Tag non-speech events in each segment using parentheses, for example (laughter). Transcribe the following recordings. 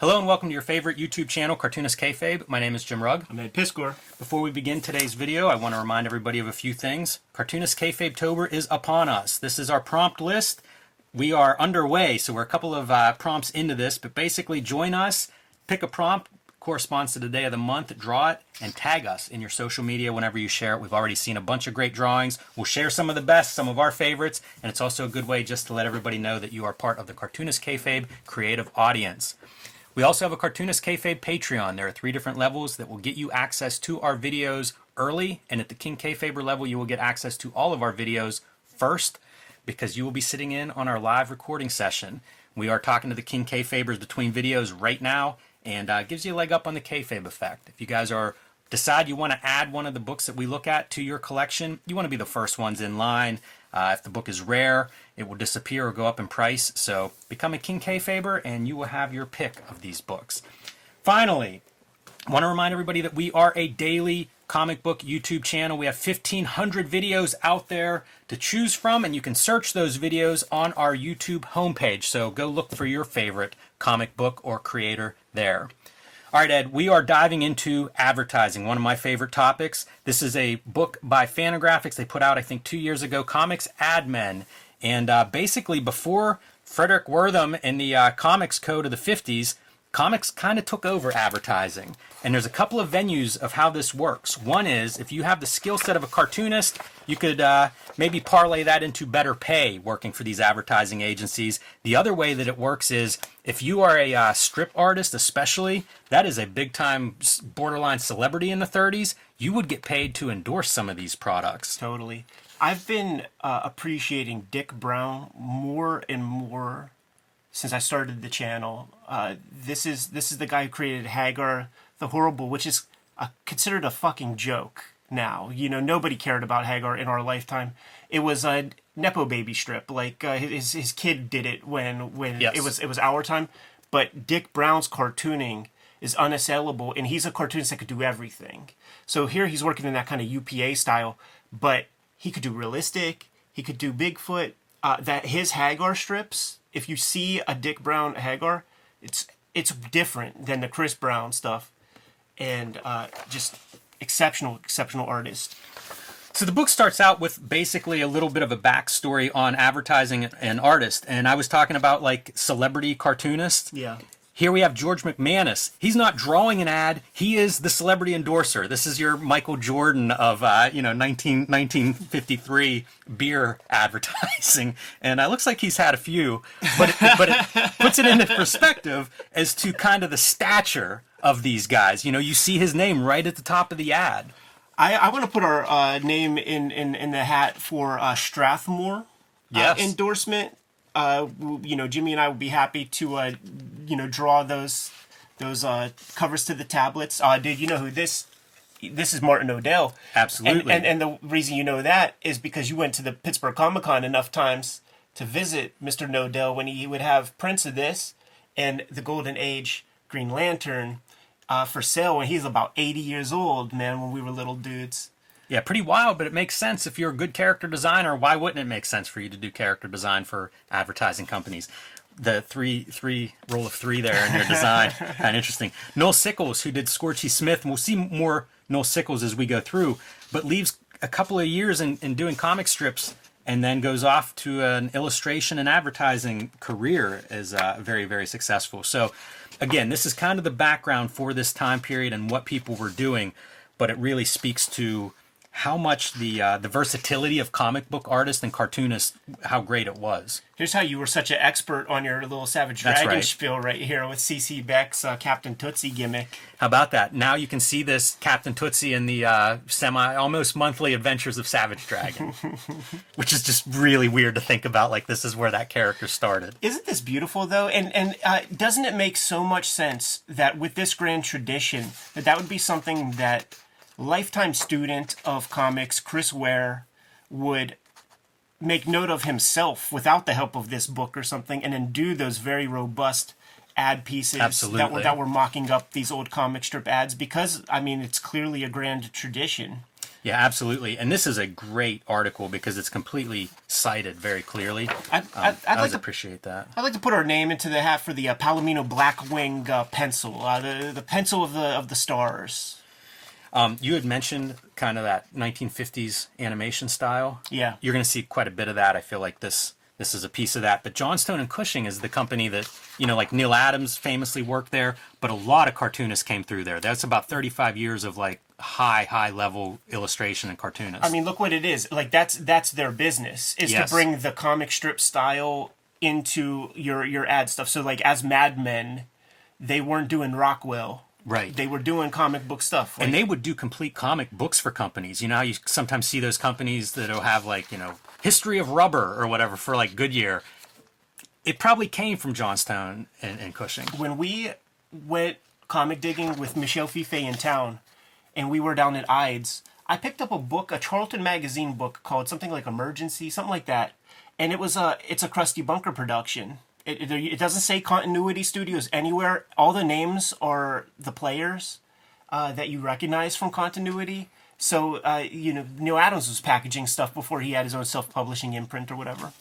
Hello and welcome to your favorite YouTube channel, Cartoonist Kayfabe. My name is Jim Rugg. I'm Ed Piskor. Before we begin today's video, I want to remind everybody of a few things. Cartoonist Kayfabe Tober is upon us. This is our prompt list. We are underway, so we're a couple of uh, prompts into this, but basically join us, pick a prompt, corresponds to the day of the month, draw it, and tag us in your social media whenever you share it. We've already seen a bunch of great drawings. We'll share some of the best, some of our favorites, and it's also a good way just to let everybody know that you are part of the Cartoonist Kayfabe creative audience. We also have a Cartoonist Kayfabe Patreon. There are three different levels that will get you access to our videos early, and at the King Kayfaber level, you will get access to all of our videos first because you will be sitting in on our live recording session. We are talking to the King Kayfabers between videos right now, and uh, gives you a leg up on the kayfabe effect. If you guys are decide you want to add one of the books that we look at to your collection, you want to be the first ones in line. Uh, if the book is rare, it will disappear or go up in price. So become a King Kayfaber, and you will have your pick of these books. Finally, I want to remind everybody that we are a daily comic book YouTube channel. We have 1,500 videos out there to choose from, and you can search those videos on our YouTube homepage. So go look for your favorite comic book or creator there. All right, Ed, we are diving into advertising, one of my favorite topics. This is a book by Fantagraphics. They put out, I think, two years ago, Comics Ad Men. And uh, basically, before Fredric Wertham and the uh, Comics Code of the 50s, comics kind of took over advertising. And there's a couple of venues of how this works. One is if you have the skill set of a cartoonist, you could uh, maybe parlay that into better pay working for these advertising agencies. The other way that it works is if you are a uh, strip artist, especially, that is a big time borderline celebrity in the 30s, you would get paid to endorse some of these products. Totally. I've been uh, appreciating Dik Browne more and more since I started the channel. Uh, this is this is the guy who created Hagar the Horrible, which is a, considered a fucking joke now. You know, nobody cared about Hagar in our lifetime. It was a nepo baby strip. Like uh, his his kid did it when when Yes. it was it was our time. But Dik Browne's cartooning is unassailable, and he's a cartoonist that could do everything. So here he's working in that kind of UPA style, but he could do realistic. He could do Bigfoot. Uh, that his Hagar strips. If you see a Dik Browne Hagar, it's it's different than the Chris Browne stuff, and uh, just exceptional, exceptional artist. So the book starts out with basically a little bit of a backstory on advertising and artist. And I was talking about like celebrity cartoonists. Yeah. Here we have George McManus. He's not drawing an ad. He is the celebrity endorser. This is your Michael Jordan of, uh, you know, 19, 1953 beer (laughs) advertising. And it looks like he's had a few, but it, but it puts it into perspective as to kind of the stature of these guys. You know, you see his name right at the top of the ad. I, I want to put our uh, name in, in, in the hat for uh, Strathmore Yes. uh, endorsement. Uh, you know, Jimmy and I would be happy to, uh, you know, draw those those uh, covers to the tablets. Uh, dude, you know who this? This is Martin Nodell. Absolutely. And, and and the reason you know that is because you went to the Pittsburgh Comic Con enough times to visit Mr. Nodell when he would have prints of this and the Golden Age Green Lantern uh, for sale when he's about 80 years old, man, when we were little dudes. Yeah, pretty wild, but it makes sense if you're a good character designer. Why wouldn't it make sense for you to do character design for advertising companies? The three three roll of three there in your (laughs) design, kind of interesting. Noel Sickles, who did Scorchy Smith, and we'll see more Noel Sickles as we go through, but leaves a couple of years in, in doing comic strips and then goes off to an illustration and advertising career as uh, very very successful. So again, this is kind of the background for this time period and what people were doing, but it really speaks to how much the uh, the versatility of comic book artists and cartoonists, how great it was. Here's how you were such an expert on your little Savage That's Dragon right. spiel right here with CC Beck's uh, Captain Tootsie gimmick. How about that? Now you can see this Captain Tootsie in the uh, semi almost monthly adventures of Savage Dragon, (laughs) which is just really weird to think about. Like this is where that character started. Isn't this beautiful though? And and uh, doesn't it make so much sense that with this grand tradition that that would be something that lifetime student of comics Chris Ware would make note of himself without the help of this book or something, and then do those very robust ad pieces that were that were mocking up these old comic strip ads because I mean it's clearly a grand tradition. Yeah, absolutely. And this is a great article because it's completely cited very clearly. I'd, Um, I'd, I'd I like to appreciate that. I'd like to put our name into the hat for the uh, Palomino Blackwing uh, pencil, uh, the the pencil of the of the stars. Um, you had mentioned kind of that 1950s animation style. Yeah. You're going to see quite a bit of that. I feel like this this is a piece of that. But Johnstone and Cushing is the company that you know, like Neal Adams famously worked there, but a lot of cartoonists came through there. That's about 35 years of like high high level illustration and cartoonists. I mean, look what it is. Like that's that's their business is Yes. to bring the comic strip style into your your ad stuff. So like as Mad Men, they weren't doing Rockwell. Right. They were doing comic book stuff. Like, and they would do complete comic books for companies. You know how you sometimes see those companies that'll have like, you know, history of rubber or whatever for like Goodyear. It probably came from Johnstone and, and Cushing. when we went comic digging with Michelle Fife in town, and we were down at Ides, I picked up a book, a Charlton magazine book called something like Emergency, something like that, and it was a it's a Crusty Bunker production. It, it, it doesn't say Continuity Studios anywhere. All the names are the players uh, that you recognize from Continuity. So uh, you know, Neal Adams was packaging stuff before he had his own self-publishing imprint or whatever.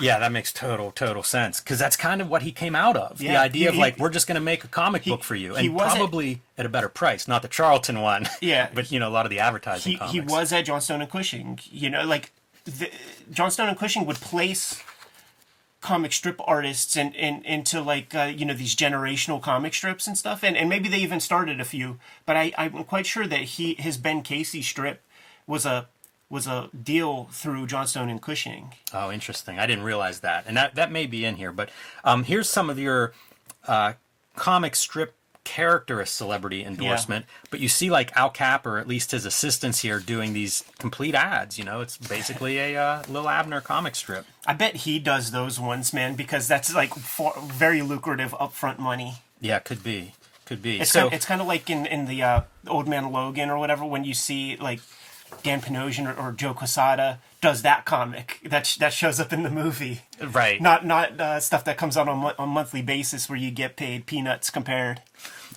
Yeah, that makes total total sense because that's kind of what he came out of. the idea he- of he- like we're just going to make a comic book for you, and probably at a better price, not the Charlton one. (laughs) Yeah. but you know a lot of the advertising. he, comics. he was at Johnstone and Cushing. You know, like the, Johnstone and Cushing would place comic strip artists and in, into like uh, you know these generational comic strips and stuff, and, and maybe they even started a few. But I, I'm quite sure that he his Ben Casey strip was a was a deal through Johnstone and Cushing. Oh, interesting. I didn't realize that, and that that may be in here. But um, here's some of your uh, comic strip character celebrity endorsement. But you see, like Al Capp or at least his assistants here doing these complete ads. You know, it's basically a uh, Lil Abner comic strip. I bet he does those ones, man, because that's like for, very lucrative upfront money. Yeah, could be, could be. It's so kind, it's kind of like in in the uh, Old Man Logan or whatever when you see like Dan Panosian or, or Joe Quesada does that comic that sh- that shows up in the movie. right. Not not uh, stuff that comes out on mo- on a monthly basis where you get paid peanuts compared.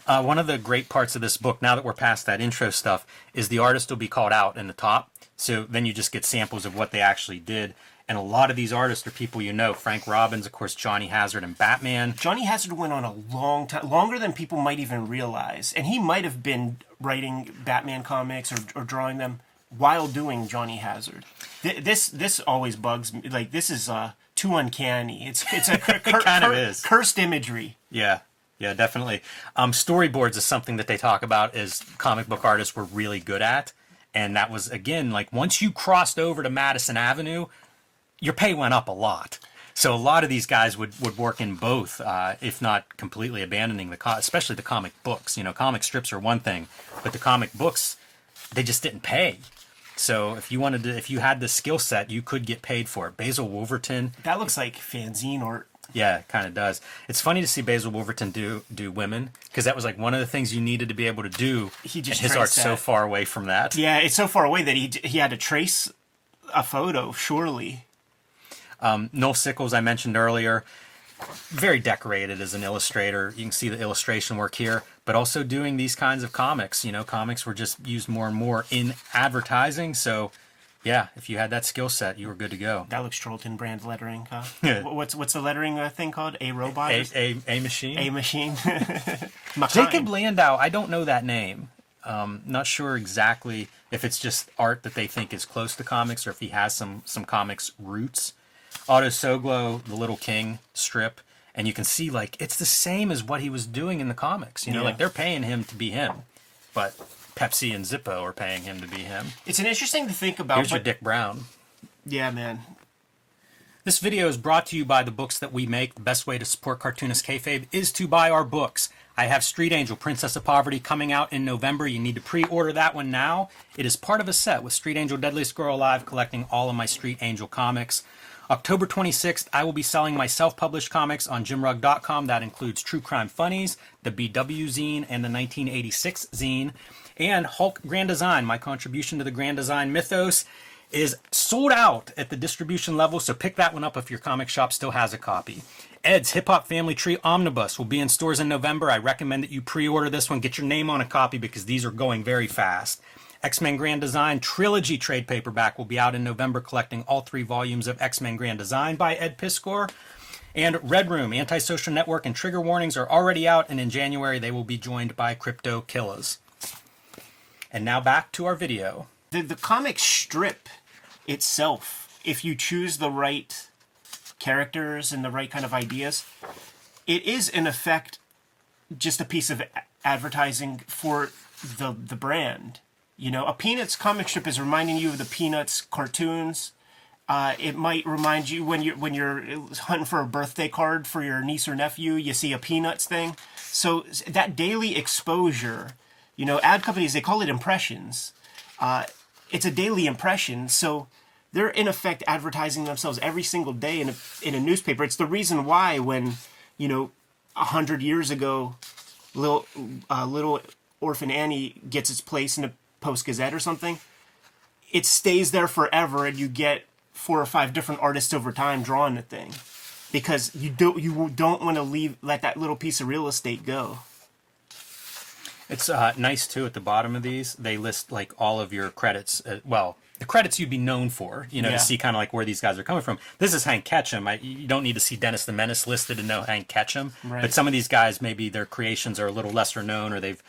Uh, one of the great parts of this book, now that we're past that intro stuff, is the artist will be called out in the top. So then you just get samples of what they actually did. And a lot of these artists are people you know. Frank Robbins, of course, Johnny Hazard, and Batman. Johnny Hazard went on a long time, longer than people might even realize, and he might have been writing Batman comics or, or drawing them while doing Johnny Hazard. Th- This this always bugs me. Like this is uh, too uncanny. It's it's a cur- (laughs) cur- kind of is. cursed imagery. Yeah, yeah, definitely. Um, storyboards is something that they talk about as comic book artists were really good at. And that was, again, like once you crossed over to Madison Avenue, your pay went up a lot. So a lot of these guys would, would work in both, uh, if not completely abandoning the, co- especially the comic books. You know, comic strips are one thing, but the comic books, they just didn't pay. So if you wanted to, if you had the skill set, you could get paid for it. Basil Wolverton, That looks like fanzine art. yeah, kind of does. It's funny to see Basil Wolverton do do women because that was like one of the things you needed to be able to do. He just his art's so far away from that. Yeah, it's so far away that he he had to trace a photo. Surely, um, Noel Sickles, I mentioned earlier, very decorated as an illustrator. You can see the illustration work here, but also doing these kinds of comics. You know, comics were just used more and more in advertising. So, yeah, if you had that skill set, you were good to go. that looks Charlton brand lettering. Huh? (laughs) Yeah. What's what's the lettering uh, thing called? A robot. A a, a machine. a machine. (laughs) Jacob Landau, I don't know that name. Um, not sure exactly if it's just art that they think is close to comics or if he has some some comics roots. Otto Soglow, the Little King strip, and you can see like it's the same as what he was doing in the comics. You know, Yeah. like they're paying him to be him, but Pepsi and Zippo are paying him to be him. It's an interesting to think about. Here's your Dik Browne. yeah, man. This video is brought to you by the books that we make. The best way to support Cartoonist Kayfabe is to buy our books. I have Street Angel, Princess of Poverty coming out in November. You need to pre-order that one now. It is part of a set with Street Angel, Deadliest Girl Alive, collecting all of my Street Angel comics. October 26th, I will be selling my self-published comics on jimrugg.com. That includes True Crime Funnies, the BW zine, and the 1986 zine. And Hulk Grand Design, my contribution to the Grand Design mythos is sold out at the distribution level, so pick that one up if your comic shop still has a copy. Ed's Hip Hop Family Tree Omnibus will be in stores in November. I recommend that you pre order this one, get your name on a copy because these are going very fast. X Men Grand Design Trilogy trade paperback will be out in November, collecting all three volumes of X Men Grand Design by Ed Piskor. And Red Room, Antisocial Network, and Trigger Warnings are already out, and in January they will be joined by Crypto Killers. And now back to our video. The, the comic strip itself, if you choose the right characters and the right kind of ideas, it is in effect just a piece of advertising for the the brand. You know, a Peanuts comic strip is reminding you of the Peanuts cartoons. Uh, it might remind you when you're when you're hunting for a birthday card for your niece or nephew, you see a Peanuts thing. So that daily exposure, you know, ad companies they call it impressions. Uh, it's a daily impression, so they're in effect advertising themselves every single day in a in a newspaper. It's the reason why when you know a hundred years ago, little uh, little orphan Annie gets its place in a Post Gazette or something, it stays there forever, and you get four or five different artists over time drawing the thing, because you don't you don't want to leave let that little piece of real estate go. It's uh, nice too at the bottom of these. They list like all of your credits. Uh, well, the credits you'd be known for, you know, Yeah. to see kind of like where these guys are coming from. This is Hank Ketcham. I, you don't need to see Dennis the Menace listed to know Hank Ketcham. Right. But some of these guys, maybe their creations are a little lesser known, or they've,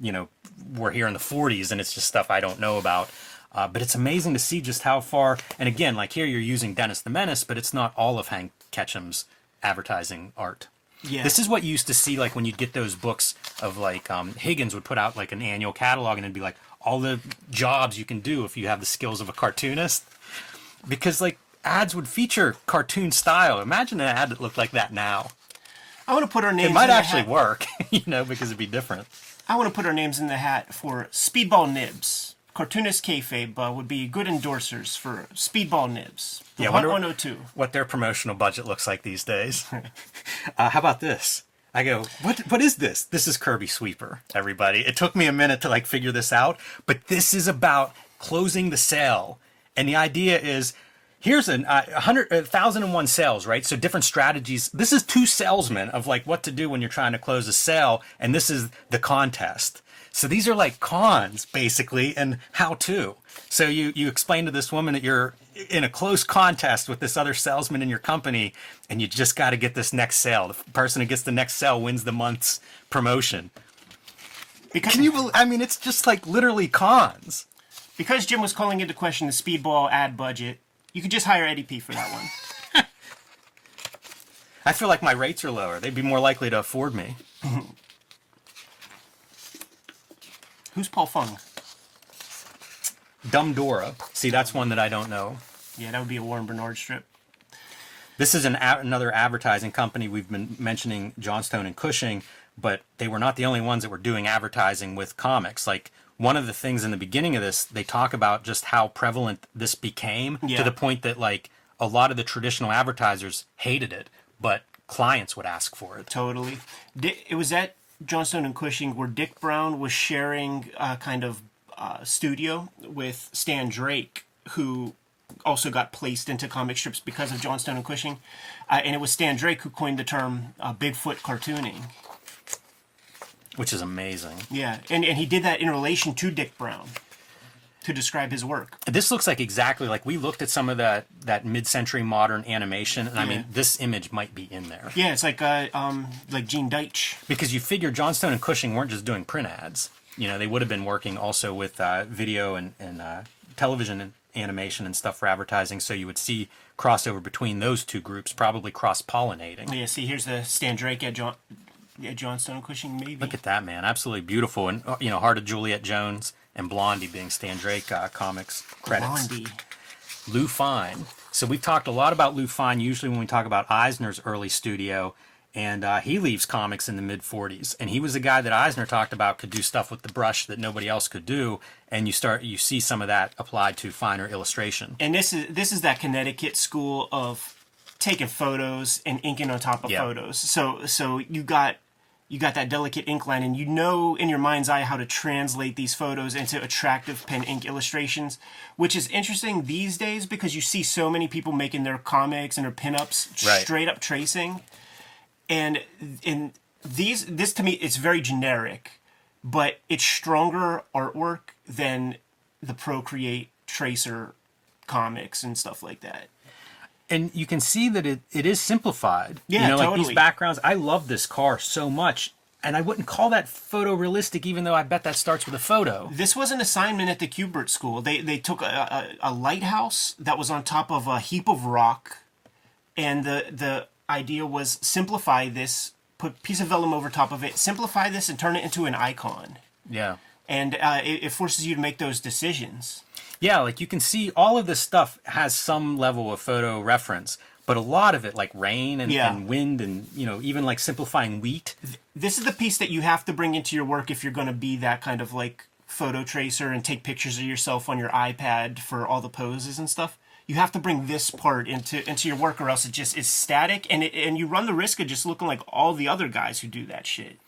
you know, we're here in the '40s, and it's just stuff I don't know about. Uh, but it's amazing to see just how far. And again, like here, you're using Dennis the Menace, but it's not all of Hank Ketcham's advertising art. Yeah. This is what you used to see like when you'd get those books of like um, Higgins would put out like an annual catalog and it'd be like all the jobs you can do if you have the skills of a cartoonist. Because like ads would feature cartoon style. Imagine an ad that looked like that now. I want to put our names. It might actually work, (laughs) you know, because it'd be different. I want to put our names in the hat for Speedball Nibs. Cartoonist kayfabe uh, would be good endorsers for Speedball Nibs. The Yeah, Hunt wonder- 102. What their promotional budget looks like these days. (laughs) uh, how about this? I go, what? What is this? This is Kirby Sweeper, everybody. It took me a minute to like figure this out, but this is about closing the sale, and the idea is here's an uh, a hundred, thousand and one sales, right? So different strategies. This is two salesmen of like what to do when you're trying to close a sale, and this is the contest. So these are like cons basically, and how to. So you you explain to this woman that you're in a close contest with this other salesman in your company, and you just got to get this next sale. The person who gets the next sale wins the month's promotion. Because, Can you? bel I mean, it's just like literally cons. because Jim was calling into question the Speedball ad budget, you could just hire Eddie P for that one. (laughs) I feel like my rates are lower. They'd be more likely to afford me. (laughs) Who's Paul Fung? Dumb Dora. See, that's one that I don't know. Yeah, that would be a Warren Bernard strip. This is an a- another advertising company. We've been mentioning Johnstone and Cushing, but they were not the only ones that were doing advertising with comics. Like one of the things in the beginning of this, they talk about just how prevalent this became Yeah. to the point that like a lot of the traditional advertisers hated it, but clients would ask for it. Totally. It was at Johnstone and Cushing where Dik Browne was sharing a kind of uh, studio with Stan Drake, who also got placed into comic strips because of Johnstone and Cushing. Uh, and it was Stan Drake who coined the term uh, Bigfoot cartooning. Which is amazing. Yeah, and, and he did that in relation to Dik Browne to describe his work. This looks like exactly like we looked at some of that that mid-century modern animation, and I mean, this image might be in there Yeah, it's like uh, um, like Gene Deitch. because you figure Johnstone and Cushing weren't just doing print ads. You know, they would have been working also with uh, video and and uh, television and animation and stuff for advertising. So you would see crossover between those two groups, probably cross-pollinating. Yeah, see, here's the Stan Drake at John at Johnstone and Cushing, maybe. Look at that man, absolutely beautiful, and uh, you know, Heart of Juliet Jones and Blondie being Stan Drake uh, comics credits. Blondie. Lou Fine. So we've talked a lot about Lou Fine usually when we talk about Eisner's early studio, and uh, he leaves comics in the mid 40s. And he was a guy that Eisner talked about could do stuff with the brush that nobody else could do. And you start you see some of that applied to finer illustration. and this is this is that Connecticut school of taking photos and inking on top of Yeah. photos. So so you got you got that delicate ink line, and you know in your mind's eye how to translate these photos into attractive pen ink illustrations, which is interesting these days because you see so many people making their comics and their pinups Right. straight up tracing, and in these this to me it's very generic, but it's stronger artwork than the Procreate Tracer comics and stuff like that. And you can see that it, it is simplified. Yeah, you know, like these backgrounds. I love this car so much, and I wouldn't call that photorealistic, even though I bet that starts with a photo. This was an assignment at the Kubert School. They they took a, a, a lighthouse that was on top of a heap of rock, and the the idea was simplify this, put piece of vellum over top of it, simplify this, and turn it into an icon. Yeah. And uh, it, it forces you to make those decisions. Yeah, like you can see all of this stuff has some level of photo reference, but a lot of it, like rain and, Yeah. and wind and, you know, even like simplifying wheat. This is the piece that you have to bring into your work if you're going to be that kind of like photo tracer and take pictures of yourself on your iPad for all the poses and stuff. You have to bring this part into into your work, or else it just is static, and it, and you run the risk of just looking like all the other guys who do that shit.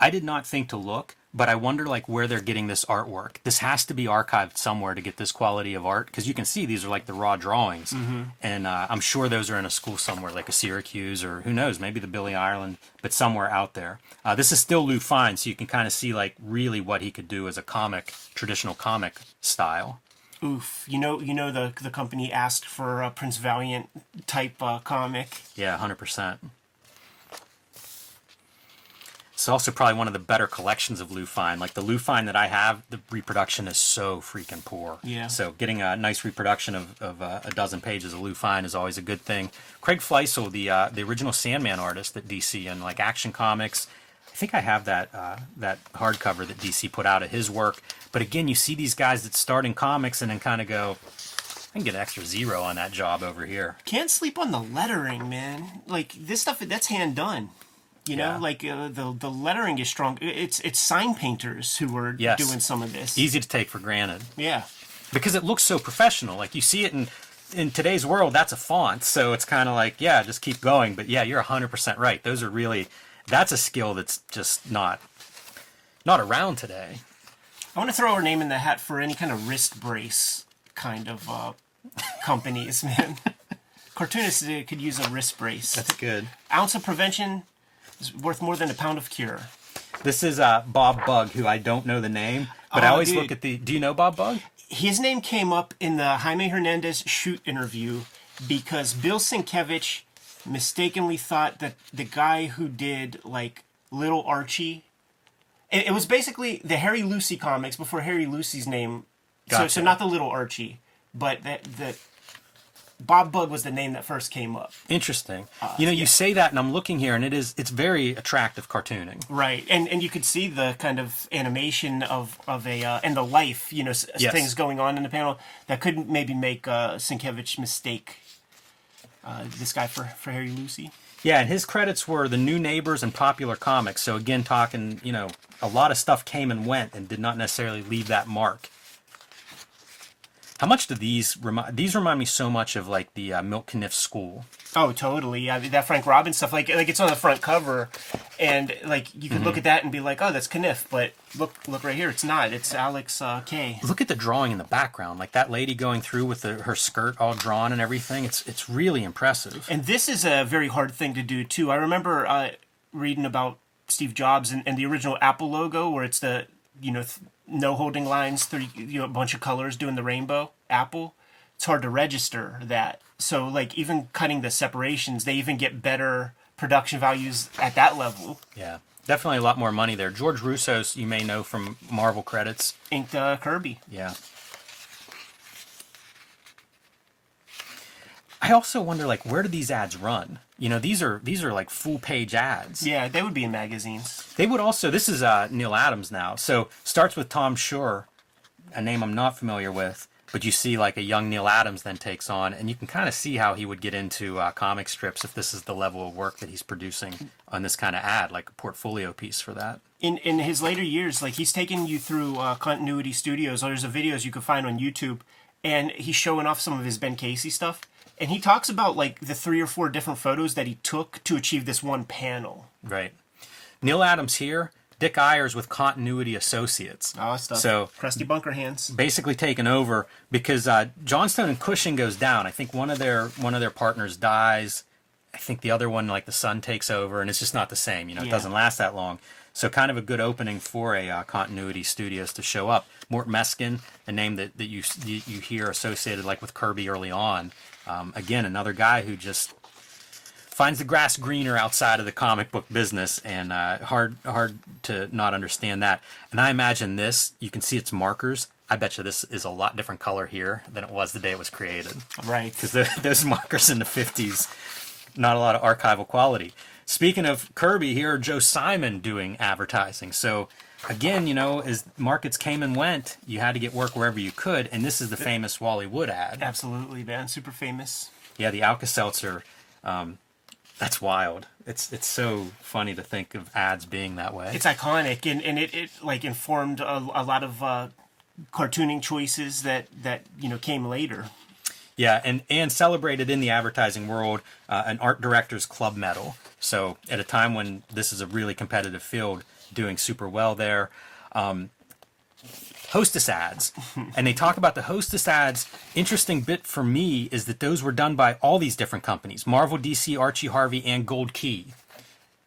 I did not think to look, but I wonder like where they're getting this artwork. This has to be archived somewhere to get this quality of art because you can see these are like the raw drawings, and uh, I'm sure those are in a school somewhere like a Syracuse or who knows, maybe the Billy Ireland, but somewhere out there. Uh, this is still Lou Fine, so you can kind of see like really what he could do as a comic, traditional comic style. Oof, you know, you know the the company asked for a Prince Valiant type uh, comic. Yeah, hundred percent. It's also probably one of the better collections of Lou Fine. Like the Lou Fine that I have, the reproduction is so freaking poor. Yeah. So getting a nice reproduction of, of uh, a dozen pages of Lou Fine is always a good thing. Creig Flessel, the uh, the original Sandman artist at DC and like Action Comics, I think I have that uh, that hardcover that DC put out of his work. But again, you see these guys that start in comics and then kind of go, I can get an extra zero on that job over here. Can't sleep on the lettering, man. Like this stuff, that's hand done. You know, Yeah. like uh, the the lettering is strong. It's it's sign painters who are Yes. doing some of this. Easy to take for granted. Yeah. because it looks so professional. Like you see it in in today's world, that's a font, so it's kind of like, yeah, just keep going. But yeah, you're 100% right. Those are really that's a skill that's just not not around today. I want to throw our name in the hat for any kind of wrist brace kind of uh, companies, (laughs) man. Cartoonists uh, could use a wrist brace. That's good. Ounce of prevention is worth more than a pound of cure. This is uh, Bob Bug, who I don't know the name, but I Oh, always dude. look at the. Do you know Bob Bug? His name came up in the Jaime Hernandez shoot interview because Bill Sienkiewicz mistakenly thought that the guy who did like Little Archie, it, it was basically the Harry Lucey comics before Harry Lucey's name. So, so not the Little Archie, but that the Bob Bug was the name that first came up. Interesting. you know, you say that, and I'm looking here, and it is it's very attractive cartooning. Right, and and you could see the kind of animation of of a uh, and the life, you know, s- Yes. things going on in the panel that could maybe make uh, Sienkiewicz mistake uh, this guy for for Harry Lucey. Yeah, and his credits were the new neighbors and popular comics. So again, talking, you know, a lot of stuff came and went and did not necessarily leave that mark. How much do these remind? These remind me so much of like the uh, Milt Caniff School. Oh, totally. Yeah, that Frank Robbins stuff, like like it's on the front cover, and like you could look at that and be like, oh, that's Caniff, but look look right here, it's not. It's Alex uh, K. Look at the drawing in the background, like that lady going through with the, her skirt all drawn and everything. It's it's really impressive. And this is a very hard thing to do too. I remember uh, reading about Steve Jobs and, and the original Apple logo, where it's the you know th- no holding lines, three you know a bunch of colors doing the rainbow Apple. It's hard to register that. So like even cutting the separations, they even get better production values at that level. Yeah, definitely a lot more money there. George Roussos, you may know from Marvel credits. Inked uh, Kirby. Yeah. I also wonder, like, where do these ads run? You know, these are these are like full page ads. Yeah, they would be in magazines. They would also. This is uh, Neal Adams now, so starts with Tom Shore, a name I'm not familiar with, but you see like a young Neal Adams then takes on, and you can kind of see how he would get into uh, comic strips if this is the level of work that he's producing on this kind of ad, like a portfolio piece for that. in in his later years, like he's taken you through uh, Continuity Studios. There's a videos you can find on YouTube, and he's showing off some of his Ben Casey stuff. And he talks about like the three or four different photos that he took to achieve this one panel. Right. Neal Adams here. Dick Ayers with Continuity Associates. Oh, stuff. So crusty bunker hands. basically taken over because uh, Johnstone and Cushing goes down. I think one of their one of their partners dies. I think the other one, like the son, takes over, and it's just not the same. You know, it Yeah. doesn't last that long. So kind of a good opening for a uh, continuity studios to show up. Mort Meskin, a name that, that you, you you hear associated like with Kirby early on. Um, again, another guy who just finds the grass greener outside of the comic book business, and uh, hard hard to not understand that. And I imagine this. You can see its markers. I bet you this is a lot different color here than it was the day it was created. Right. Because (laughs) those markers in the 50s, not a lot of archival quality. Speaking of Kirby, here Joe Simon doing advertising. So again, you know, as markets came and went, you had to get work wherever you could, and this is the famous Wally Wood ad. Absolutely, man. Super famous. Yeah, the Alka Seltzer. Um, that's wild. It's it's so funny to think of ads being that way. It's iconic, and, and it, it like informed a, a lot of uh, cartooning choices that that you know came later. Yeah, and and celebrated in the advertising world uh, an art directors club medal. So at a time when this is a really competitive field, doing super well there. Um, hostess ads, (laughs) and they talk about the hostess ads. Interesting bit for me is that those were done by all these different companies: Marvel, DC, Archie Harvey, and Gold Key.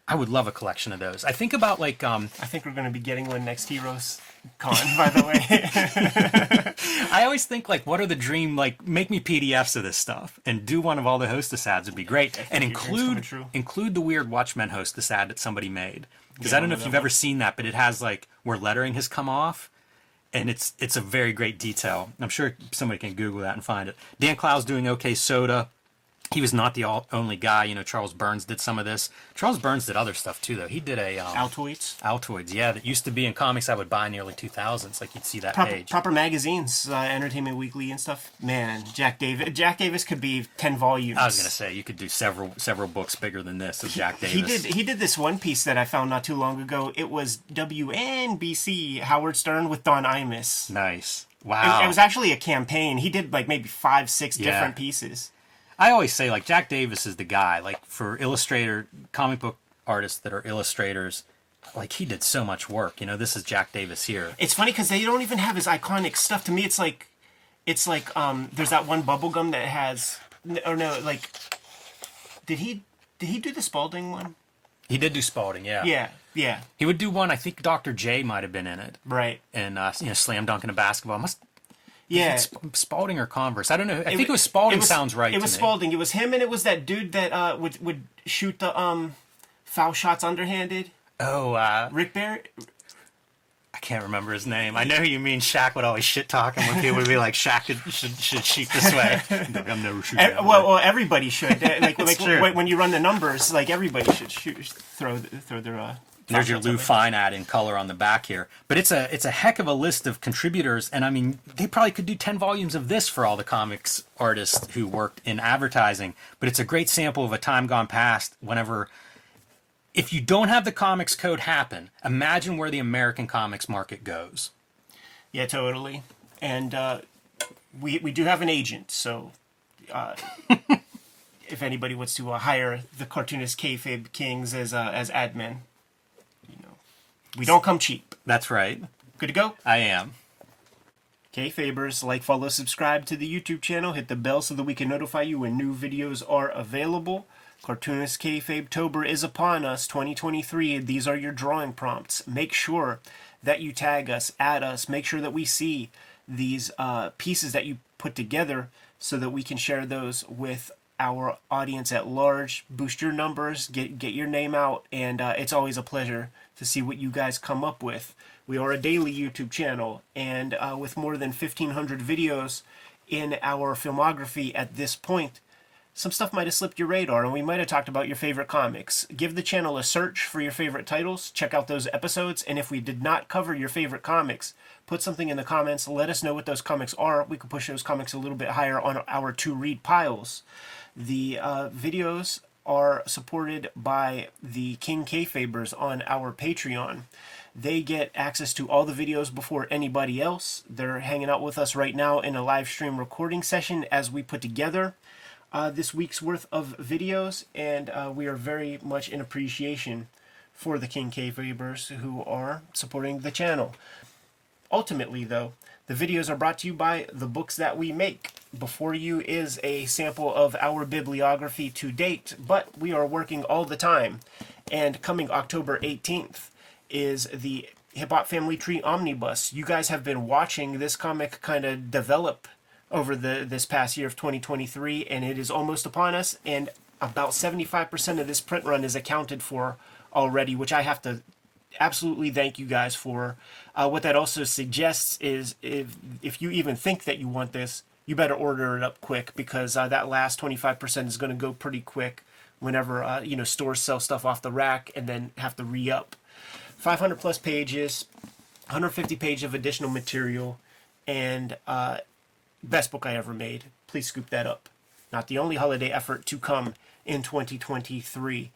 I would love a collection of those. I think about like um, I think we're going to be getting one next Heroes Con, by the way. (laughs) I always think like, what are the dream like? Make me PDFs of this stuff and do one of all the hostess ads would be great, and include include the weird Watchmen hostess ad that somebody made because Yeah, I don't know if you've ever seen that, but it has like where lettering has come off, and it's it's a very great detail. I'm sure somebody can Google that and find it. Dan Clowes doing OK Soda. He was not the all, only guy. You know, Charles Burns did some of this. Charles Burns did other stuff too, though. He did a um, Altoids. Altoids, yeah, that used to be in comics I would buy in the early 2000s. Like you'd see that Proper, page. proper magazines, uh, Entertainment Weekly and stuff. Man, Jack Davis. Jack Davis could be ten volumes. I was gonna say you could do several several books bigger than this of Jack Davis. He did. He did this one piece that I found not too long ago. It was WNBC Howard Stern with Don Imus. Nice. It, Wow. it was actually a campaign. He did like maybe five, six Yeah. different pieces. I always say like Jack Davis is the guy. Like for illustrator, comic book artists that are illustrators, like he did so much work. You know, this is Jack Davis here. It's funny because they don't even have his iconic stuff. To me, it's like, it's like um. There's that one bubblegum that has, or no, like, did he did he do the Spalding one? He did do Spalding, yeah. Yeah, yeah, He would do one. I think Dr. J might have been in it, right. and uh, you know, slam dunking a basketball. Must Yeah. Sp- Spalding or Converse? I don't know. I think it was Spalding. it was- sounds right. It was. Spalding. It was him, and it was that dude that uh would would shoot the um foul shots underhanded. Oh, uh, Rick Barrett. I can't remember his name. I know who you mean. Shaq would always shit talk him when people would be like, "Shaq should, should, should shoot this way." (laughs) Like, I'm never shooting. That well, well, everybody should. (laughs) Like, like when, when you run the numbers, like everybody should shoot, throw throw their. Uh, There's your Lou. Fine ad in color on the back here. But it's a it's a heck of a list of contributors, and I mean they probably could do ten volumes of this for all the comics artists who worked in advertising. But it's a great sample of a time gone past. Whenever, if you don't have the comics code happen, imagine where the American comics market goes. Yeah, totally. And uh, we we do have an agent, so uh, (laughs) if anybody wants to uh, hire the cartoonist kayfabe kings as uh, as admin, we don't come cheap. That's right. Good to go. I am. Kayfabers, like, follow, subscribe to the YouTube channel, hit the bell so that we can notify you when new videos are available. Cartoonist Kayfabe Tober is upon us, 2023. These are your drawing prompts. Make sure that you tag us, add us, make sure that we see these uh, pieces that you put together so that we can share those with our audience at large. Boost your numbers, get get your name out, and uh, it's always a pleasure to see what you guys come up with. We are a daily YouTube channel, and uh, with more than 1,500 videos in our filmography at this point, some stuff might have slipped your radar, and we might have talked about your favorite comics. Give the channel a search for your favorite titles, check out those episodes, and if we did not cover your favorite comics, put something in the comments. Let us know what those comics are. We could push those comics a little bit higher on our to read piles. The uh, videos are supported by the King Kayfabers on our Patreon. They get access to all the videos before anybody else. They're hanging out with us right now in a live stream recording session as we put together uh, this week's worth of videos, and uh, we are very much in appreciation for the King Kayfabers who are supporting the channel. Ultimately, though, the videos are brought to you by the books that we make. Before you is a sample of our bibliography to date, but we are working all the time. And coming October 18th is the Hip Hop Family Tree Omnibus. You guys have been watching this comic kind of develop over the this past year of 2023, and it is almost upon us. And about 75% of this print run is accounted for already, which I have to absolutely thank you guys for. Uh, what that also suggests is if if you even think that you want this, you better order it up quick because uh, that last 25% is going to go pretty quick whenever uh, you know stores sell stuff off the rack and then have to re-up. 500 plus pages 150 pages of additional material and uh, best book i ever made. Please scoop that up. Not the only holiday effort to come in 2023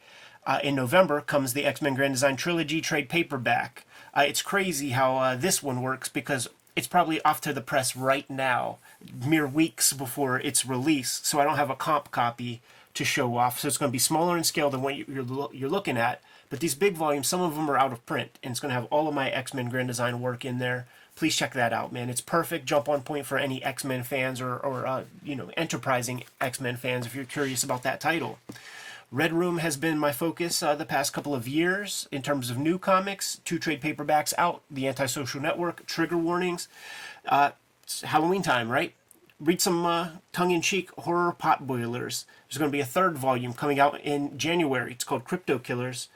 uh, in november comes the x-men grand design trilogy trade paperback. Uh, it's crazy how uh, this one works because it's probably off to the press right now mere weeks before its release so i don't have a comp copy to show off. So it's going to be smaller in scale than what you're, you're looking at. But these big volumes, some of them are out of print, and it's going to have all of my X Men Grand Design work in there. Please check that out, man. It's perfect jump on point for any X Men fans or, or uh, you know, enterprising X Men fans if you're curious about that title. Red Room has been my focus uh, the past couple of years in terms of new comics. Two trade paperbacks out The Antisocial Network, Trigger Warnings. Uh, Halloween time, right? read some uh, tongue-in-cheek horror potboilers. There's going to be a third volume coming out in January. It's called Crypto Killers,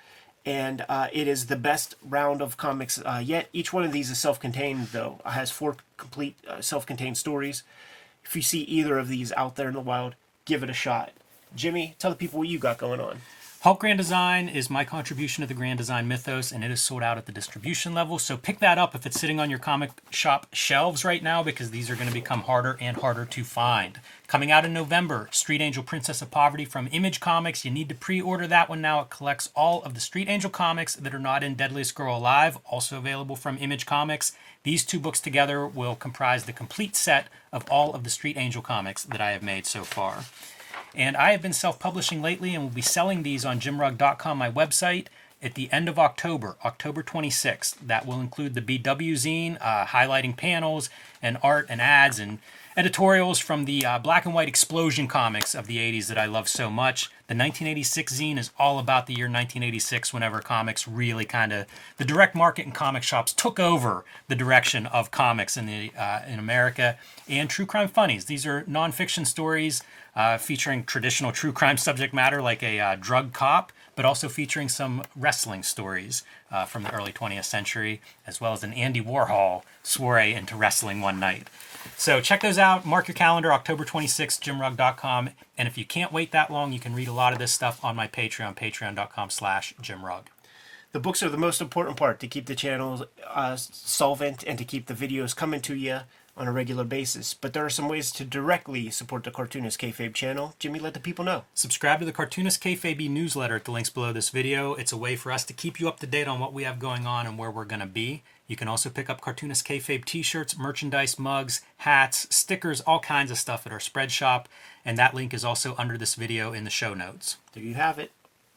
and uh, it is the best round of comics uh, yet. Each one of these is self-contained, though. It has four complete uh, self-contained stories. If you see either of these out there in the wild, give it a shot. Jimmy, tell the people what you got going on. Hulk Grand Design is my contribution to the Grand Design mythos, and it is sold out at the distribution level. So pick that up if it's sitting on your comic shop shelves right now, because these are going to become harder and harder to find. Coming out in November, Street Angel Princess of Poverty from Image Comics. You need to pre order that one now. It collects all of the Street Angel comics that are not in Deadliest Girl Alive, also available from Image Comics. These two books together will comprise the complete set of all of the Street Angel comics that I have made so far. And I have been self publishing lately and will be selling these on jimrugg.com, my website, at the end of October, October 26th. That will include the BW zine, uh, highlighting panels and art and ads and editorials from the uh, black and white explosion comics of the 80s that I love so much. The 1986 zine is all about the year 1986, whenever comics really kind of the direct market and comic shops took over the direction of comics in the uh, in America. And true crime funnies. These are nonfiction stories uh, featuring traditional true crime subject matter like a uh, drug cop, but also featuring some wrestling stories uh, from the early 20th century, as well as an Andy Warhol soiree into wrestling one night. So check those out. Mark your calendar, October 26th, jimrugg.com. And if you can't wait that long, you can read a lot of this stuff on my Patreon, patreon.com slash jimrugg. The books are the most important part to keep the channel uh, solvent and to keep the videos coming to you on a regular basis. But there are some ways to directly support the Cartoonist Kayfabe channel. Jimmy, let the people know. Subscribe to the Cartoonist Kayfabe newsletter at the links below this video. It's a way for us to keep you up to date on what we have going on and where we're going to be. You can also pick up Cartoonist Kayfabe t-shirts, merchandise, mugs, hats, stickers, all kinds of stuff at our spread shop. And that link is also under this video in the show notes. There you have it.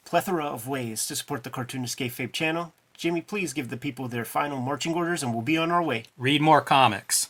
Plethora of ways to support the Cartoonist Kayfabe channel. Jimmy, please give the people their final marching orders and we'll be on our way. Read more comics.